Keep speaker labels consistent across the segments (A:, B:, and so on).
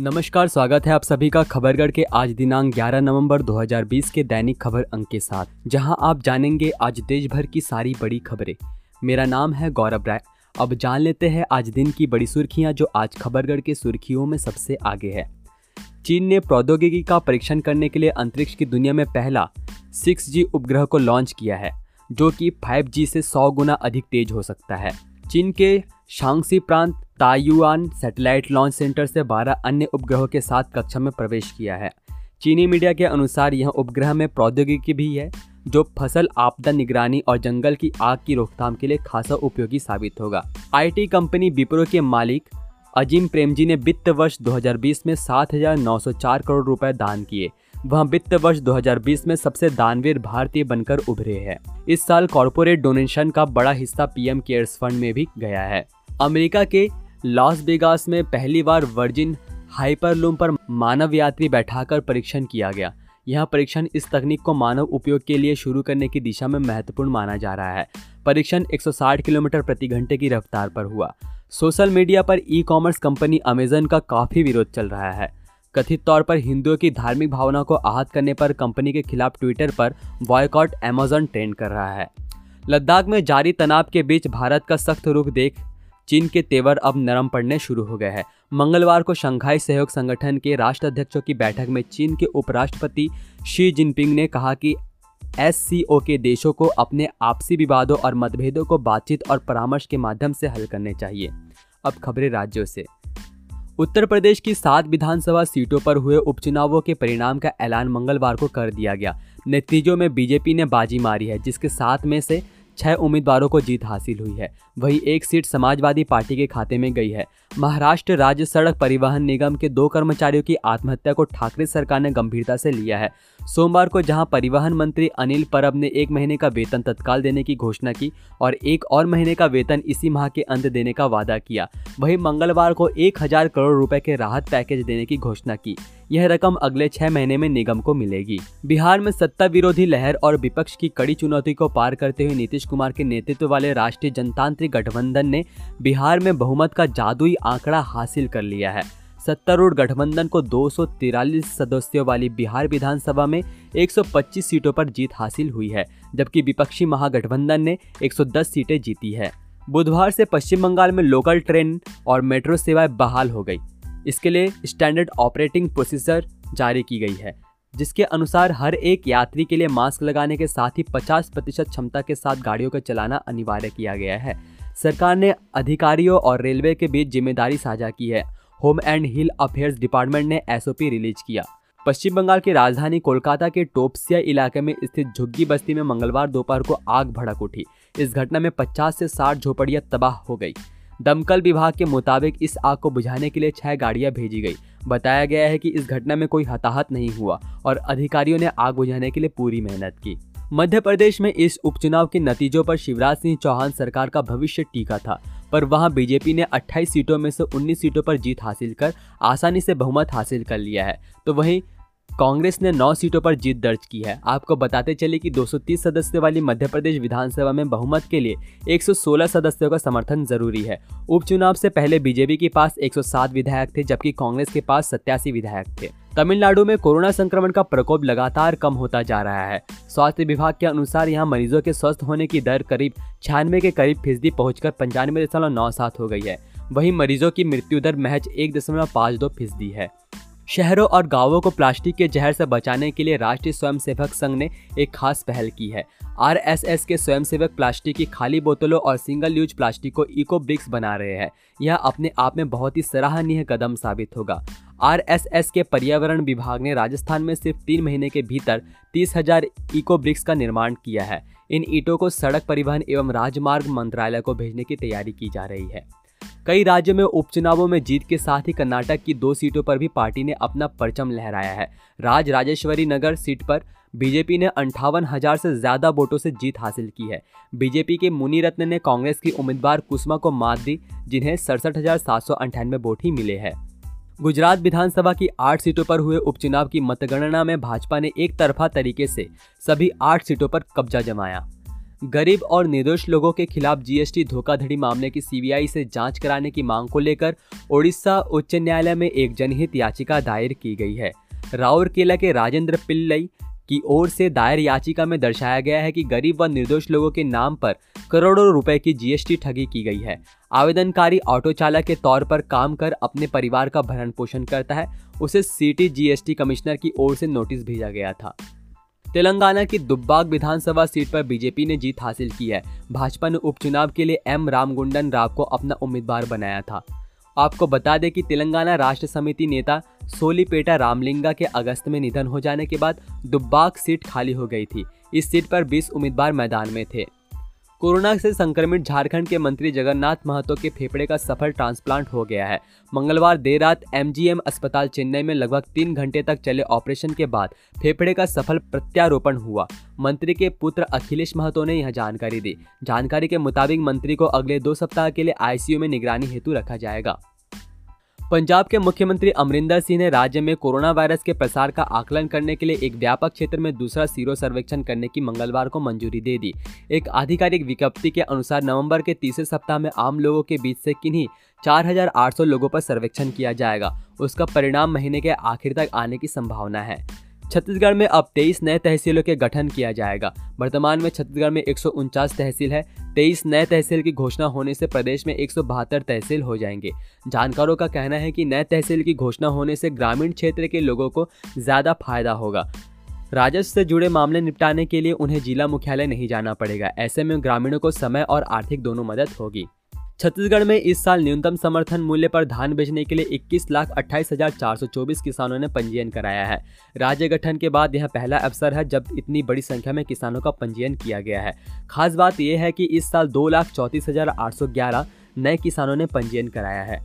A: नमस्कार, स्वागत है आप सभी का खबरगढ़ के आज दिनांक 11 नवंबर 2020 के दैनिक खबर अंक के साथ, जहाँ आप जानेंगे आज देश भर की सारी बड़ी खबरें। मेरा नाम है गौरव राय। अब जान लेते हैं आज दिन की बड़ी सुर्खियाँ जो आज खबरगढ़ के सुर्खियों में सबसे आगे है। चीन ने प्रौद्योगिकी का परीक्षण करने के लिए अंतरिक्ष की दुनिया में पहला 6G उपग्रह को लॉन्च किया है, जो कि 5G से 100 गुना अधिक तेज हो सकता है। चीन के शांगसी प्रांत तायुआन सैटेलाइट लॉन्च सेंटर से 12 अन्य उपग्रहों के साथ कक्षा में प्रवेश किया है। चीनी मीडिया के अनुसार यह उपग्रह में प्रौद्योगिकी भी है जो फ़सल आपदा निगरानी और जंगल की आग की रोकथाम के लिए खासा उपयोगी साबित होगा। आईटी कंपनी विप्रो के मालिक अजीम प्रेमजी ने वित्त वर्ष 2020 में 7,904 करोड़ रुपए दान किए। वह वित्त वर्ष 2020 में सबसे दानवीर भारतीय बनकर उभरे हैं। इस साल कॉरपोरेट डोनेशन का बड़ा हिस्सा पीएम केयर्स फंड में भी गया है। अमेरिका के लॉस वेगास में पहली बार वर्जिन हाइपरलूम पर मानव यात्री बैठाकर परीक्षण किया गया। यह परीक्षण इस तकनीक को मानव उपयोग के लिए शुरू करने की दिशा में महत्वपूर्ण माना जा रहा है। परीक्षण 160 किलोमीटर प्रति घंटे की रफ्तार पर हुआ। सोशल मीडिया पर ई कॉमर्स कंपनी अमेजन का काफ़ी विरोध चल रहा है। कथित तौर पर हिंदुओं की धार्मिक भावना को आहत करने पर कंपनी के खिलाफ ट्विटर पर बॉयकॉट अमेजन ट्रेंड कर रहा है। लद्दाख में जारी तनाव के बीच भारत का सख्त रुख देख चीन के तेवर अब नरम पड़ने शुरू हो गए हैं। मंगलवार को शंघाई सहयोग संगठन के राष्ट्राध्यक्षों की बैठक में चीन के उपराष्ट्रपति शी जिनपिंग ने कहा कि एससीओ के देशों को अपने आपसी विवादों और मतभेदों को बातचीत और परामर्श के माध्यम से हल करने चाहिए। अब खबरें राज्यों से। उत्तर प्रदेश की सात विधानसभा सीटों पर हुए उपचुनावों के परिणाम का ऐलान मंगलवार को कर दिया गया। नतीजों में बीजेपी ने बाजी मारी है, जिसके साथ में से छह उम्मीदवारों को जीत हासिल हुई है। वही एक सीट समाजवादी पार्टी के खाते में गई है। महाराष्ट्र राज्य सड़क परिवहन निगम के दो कर्मचारियों की आत्महत्या को ठाकरे सरकार ने गंभीरता से लिया है। सोमवार को जहाँ परिवहन मंत्री अनिल परब ने एक महीने का वेतन तत्काल देने की घोषणा की और एक और महीने का वेतन इसी माह के अंत देने का वादा किया, वहीं मंगलवार को एक हज़ार करोड़ रुपए के राहत पैकेज देने की घोषणा की। यह रकम अगले छह महीने में निगम को मिलेगी। बिहार में सत्ता विरोधी लहर और विपक्ष की कड़ी चुनौती को पार करते हुए नीतीश कुमार के नेतृत्व वाले राष्ट्रीय जनतांत्रिक गठबंधन ने बिहार में बहुमत का जादुई आंकड़ा हासिल कर लिया है। सत्तारूढ़ गठबंधन को दो सदस्यों वाली बिहार विधानसभा में 125 सीटों पर जीत हासिल हुई है, जबकि विपक्षी महागठबंधन ने 110 सीटें जीती है। बुधवार से पश्चिम बंगाल में लोकल ट्रेन और मेट्रो सेवाएँ बहाल हो गई। इसके लिए स्टैंडर्ड ऑपरेटिंग प्रोसीजर जारी की गई है, जिसके अनुसार हर एक यात्री के लिए मास्क लगाने के साथ ही 50 प्रतिशत क्षमता के साथ गाड़ियों का चलाना अनिवार्य किया गया है। सरकार ने अधिकारियों और रेलवे के बीच ज़िम्मेदारी साझा की है। Home and hill affairs department ने एसओपी रिलीज़ किया। पश्चिम बंगाल की राजधानी कोलकाता के टोपसिया इलाके में स्थित झुग्गी बस्ती में मंगलवार दोपहर को आग भड़क उठी। इस घटना में 50 से 60 झोपड़ियाँ तबाह हो गई। दमकल विभाग के मुताबिक इस आग को बुझाने के लिए छह गाड़ियाँ भेजी गई। बताया गया है कि इस घटना में कोई हताहत नहीं हुआ और अधिकारियों ने आग बुझाने के लिए पूरी मेहनत की। मध्य प्रदेश में इस उपचुनाव के नतीजों पर शिवराज सिंह चौहान सरकार का भविष्य टीका था, पर वहाँ बीजेपी ने 28 सीटों में से 19 सीटों पर जीत हासिल कर आसानी से बहुमत हासिल कर लिया है। तो वहीं कांग्रेस ने 9 सीटों पर जीत दर्ज की है। आपको बताते चले कि 230 सदस्य वाली मध्य प्रदेश विधानसभा में बहुमत के लिए 116 सदस्यों का समर्थन ज़रूरी है। उपचुनाव से पहले बीजेपी के पास 107 विधायक थे, जबकि कांग्रेस के पास सत्यासी विधायक थे। तमिलनाडु में कोरोना संक्रमण का प्रकोप लगातार कम होता जा रहा है। स्वास्थ्य विभाग के अनुसार यहाँ मरीजों के स्वस्थ होने की दर करीब छियानवे के करीब फ़ीसदी पहुंचकर पंचानवे दशमलव नौ सात हो गई है। वहीं मरीजों की मृत्यु दर महज एक दशमलव पाँच दो फ़ीसदी है। शहरों और गाँवों को प्लास्टिक के जहर से बचाने के लिए राष्ट्रीय स्वयंसेवक संघ ने एक खास पहल की है। आरएसएस के स्वयंसेवक प्लास्टिक की खाली बोतलों और सिंगल यूज़ प्लास्टिक को इको ब्रिक्स बना रहे हैं। यह अपने आप में बहुत ही सराहनीय कदम साबित होगा। आरएसएस के पर्यावरण विभाग ने राजस्थान में सिर्फ़ तीन महीने के भीतर तीस हज़ार इको ब्रिक्स का निर्माण किया है। इन ईटों को सड़क परिवहन एवं राजमार्ग मंत्रालय को भेजने की तैयारी की जा रही है। कई राज्यों में उपचुनावों में जीत के साथ ही कर्नाटक की दो सीटों पर भी पार्टी ने अपना परचम लहराया है। राज राजेश्वरी नगर सीट पर बीजेपी ने अंठावन हज़ार से ज़्यादा वोटों से जीत हासिल की है। बीजेपी के मुनिरत्न ने कांग्रेस की उम्मीदवार कुसमा को मात दी, जिन्हें सड़सठ हज़ार सात सौ अंठानवे वोट ही मिले हैं। गुजरात विधानसभा की आठ सीटों पर हुए उपचुनाव की मतगणना में भाजपा ने एक तरफा तरीके से सभी आठ सीटों पर कब्जा जमाया। गरीब और निर्दोष लोगों के खिलाफ जीएसटी धोखाधड़ी मामले की सीबीआई से जाँच कराने की मांग को लेकर ओडिशा उच्च न्यायालय में एक जनहित याचिका दायर की गई है। राउरकेला के राजेंद्र पिल्लई की ओर से दायर याचिका में दर्शाया गया है कि गरीब व निर्दोष लोगों के नाम पर करोड़ों रुपए की जीएसटी ठगी की गई है। आवेदनकारी ऑटो चालक के तौर पर काम कर अपने परिवार का भरण पोषण करता है। उसे सिटी जीएसटी कमिश्नर की ओर से नोटिस भेजा गया था। तेलंगाना की दुब्बाग विधानसभा सीट पर बीजेपी ने जीत हासिल की है। भाजपा ने उपचुनाव के लिए एम रामगुंडन राव को अपना उम्मीदवार बनाया था। आपको बता दें कि तेलंगाना राष्ट्र समिति नेता सोलीपेटा रामलिंगा के अगस्त में निधन हो जाने के बाद दुब्बाग सीट खाली हो गई थी। इस सीट पर 20 उम्मीदवार मैदान में थे। कोरोना से संक्रमित झारखंड के मंत्री जगन्नाथ महतो के फेफड़े का सफल ट्रांसप्लांट हो गया है। मंगलवार देर रात एमजीएम अस्पताल चेन्नई में लगभग तीन घंटे तक चले ऑपरेशन के बाद फेफड़े का सफल प्रत्यारोपण हुआ। मंत्री के पुत्र अखिलेश महतो ने यह जानकारी दी। जानकारी के मुताबिक मंत्री को अगले दो सप्ताह के लिए आईसीयू में निगरानी हेतु रखा जाएगा। पंजाब के मुख्यमंत्री अमरिंदर सिंह ने राज्य में कोरोना वायरस के प्रसार का आकलन करने के लिए एक व्यापक क्षेत्र में दूसरा सीरो सर्वेक्षण करने की मंगलवार को मंजूरी दे दी। एक आधिकारिक विज्ञप्ति के अनुसार नवंबर के तीसरे सप्ताह में आम लोगों के बीच से किन्हीं 4,800 लोगों पर सर्वेक्षण किया जाएगा। उसका परिणाम महीने के आखिर तक आने की संभावना है। छत्तीसगढ़ में अब तेईस नए तहसीलों के गठन किया जाएगा। वर्तमान में छत्तीसगढ़ में एक सौ उनचास तहसील है। तेईस नए तहसील की घोषणा होने से प्रदेश में एक सौ बहत्तर तहसील हो जाएँगे। जानकारों का कहना है कि नए तहसील की घोषणा होने से ग्रामीण क्षेत्र के लोगों को ज़्यादा फ़ायदा होगा। राजस्व से जुड़े मामले निपटाने के लिए उन्हें जिला मुख्यालय नहीं जाना पड़ेगा। ऐसे में ग्रामीणों को समय और आर्थिक दोनों मदद होगी। छत्तीसगढ़ में इस साल न्यूनतम समर्थन मूल्य पर धान बेचने के लिए इक्कीस लाख अट्ठाईस हज़ार चार सौ चौबीस किसानों ने पंजीयन कराया है। राज्य गठन के बाद यह पहला अवसर है जब इतनी बड़ी संख्या में किसानों का पंजीयन किया गया है। खास बात यह है कि इस साल दो लाख चौंतीस हज़ार आठ सौ ग्यारह नए किसानों ने पंजीयन कराया है।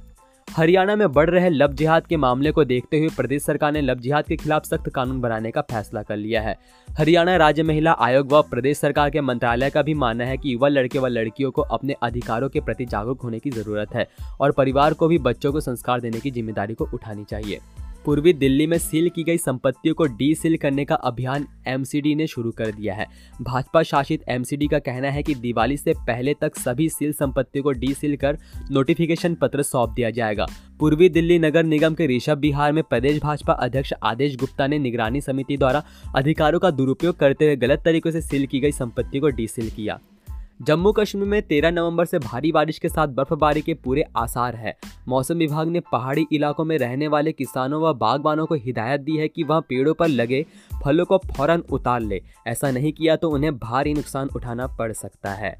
A: हरियाणा में बढ़ रहे लव जिहाद के मामले को देखते हुए प्रदेश सरकार ने लव जिहाद के खिलाफ सख्त कानून बनाने का फैसला कर लिया है। हरियाणा राज्य महिला आयोग व प्रदेश सरकार के मंत्रालय का भी मानना है कि युवा लड़के व लड़कियों को अपने अधिकारों के प्रति जागरूक होने की ज़रूरत है और परिवार को भी बच्चों को संस्कार देने की ज़िम्मेदारी को उठानी चाहिए। पूर्वी दिल्ली में सील की गई संपत्तियों को डी सील करने का अभियान एमसीडी ने शुरू कर दिया है। भाजपा शासित एमसीडी का कहना है कि दिवाली से पहले तक सभी सील संपत्तियों को डी सील कर नोटिफिकेशन पत्र सौंप दिया जाएगा। पूर्वी दिल्ली नगर निगम के ऋषभ बिहार में प्रदेश भाजपा अध्यक्ष आदेश गुप्ता ने निगरानी समिति द्वारा अधिकारों का दुरुपयोग करते हुए गलत तरीके से सील की गई संपत्ति को डी सील किया। जम्मू कश्मीर में 13 नवंबर से भारी बारिश के साथ बर्फबारी के पूरे आसार है। मौसम विभाग ने पहाड़ी इलाकों में रहने वाले किसानों व बागवानों को हिदायत दी है कि वह पेड़ों पर लगे फलों को फ़ौरन उतार ले। ऐसा नहीं किया तो उन्हें भारी नुकसान उठाना पड़ सकता है।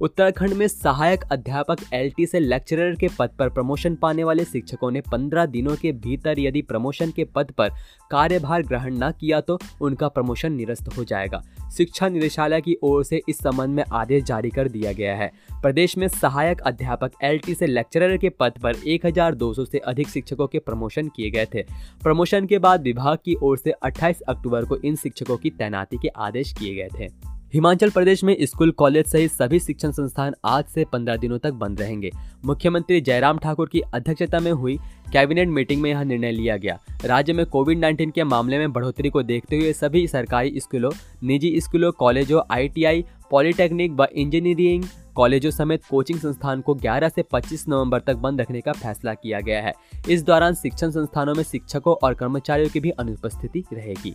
A: उत्तराखंड में सहायक अध्यापक एलटी से लेक्चरर के पद पर प्रमोशन पाने वाले शिक्षकों ने 15 दिनों के भीतर यदि प्रमोशन के पद पर कार्यभार ग्रहण न किया तो उनका प्रमोशन निरस्त हो जाएगा। शिक्षा निदेशालय की ओर से इस संबंध में आदेश जारी कर दिया गया है। प्रदेश में सहायक अध्यापक एलटी से लेक्चरर के पद पर 1200 से अधिक शिक्षकों के प्रमोशन किए गए थे। प्रमोशन के बाद विभाग की ओर से 28 अक्टूबर को इन शिक्षकों की तैनाती के आदेश किए गए थे। हिमाचल प्रदेश में स्कूल, कॉलेज सहित सभी शिक्षण संस्थान आज से 15 दिनों तक बंद रहेंगे। मुख्यमंत्री जयराम ठाकुर की अध्यक्षता में हुई कैबिनेट मीटिंग में यह निर्णय लिया गया। राज्य में कोविड 19 के मामले में बढ़ोतरी को देखते हुए सभी सरकारी स्कूलों, निजी स्कूलों, कॉलेजों, आईटीआई, पॉलिटेक्निक व इंजीनियरिंग कॉलेजों समेत कोचिंग संस्थान को 11 से 25 नवंबर तक बंद रखने का फैसला किया गया है। इस दौरान शिक्षण संस्थानों में शिक्षकों और कर्मचारियों की भी अनुपस्थिति रहेगी।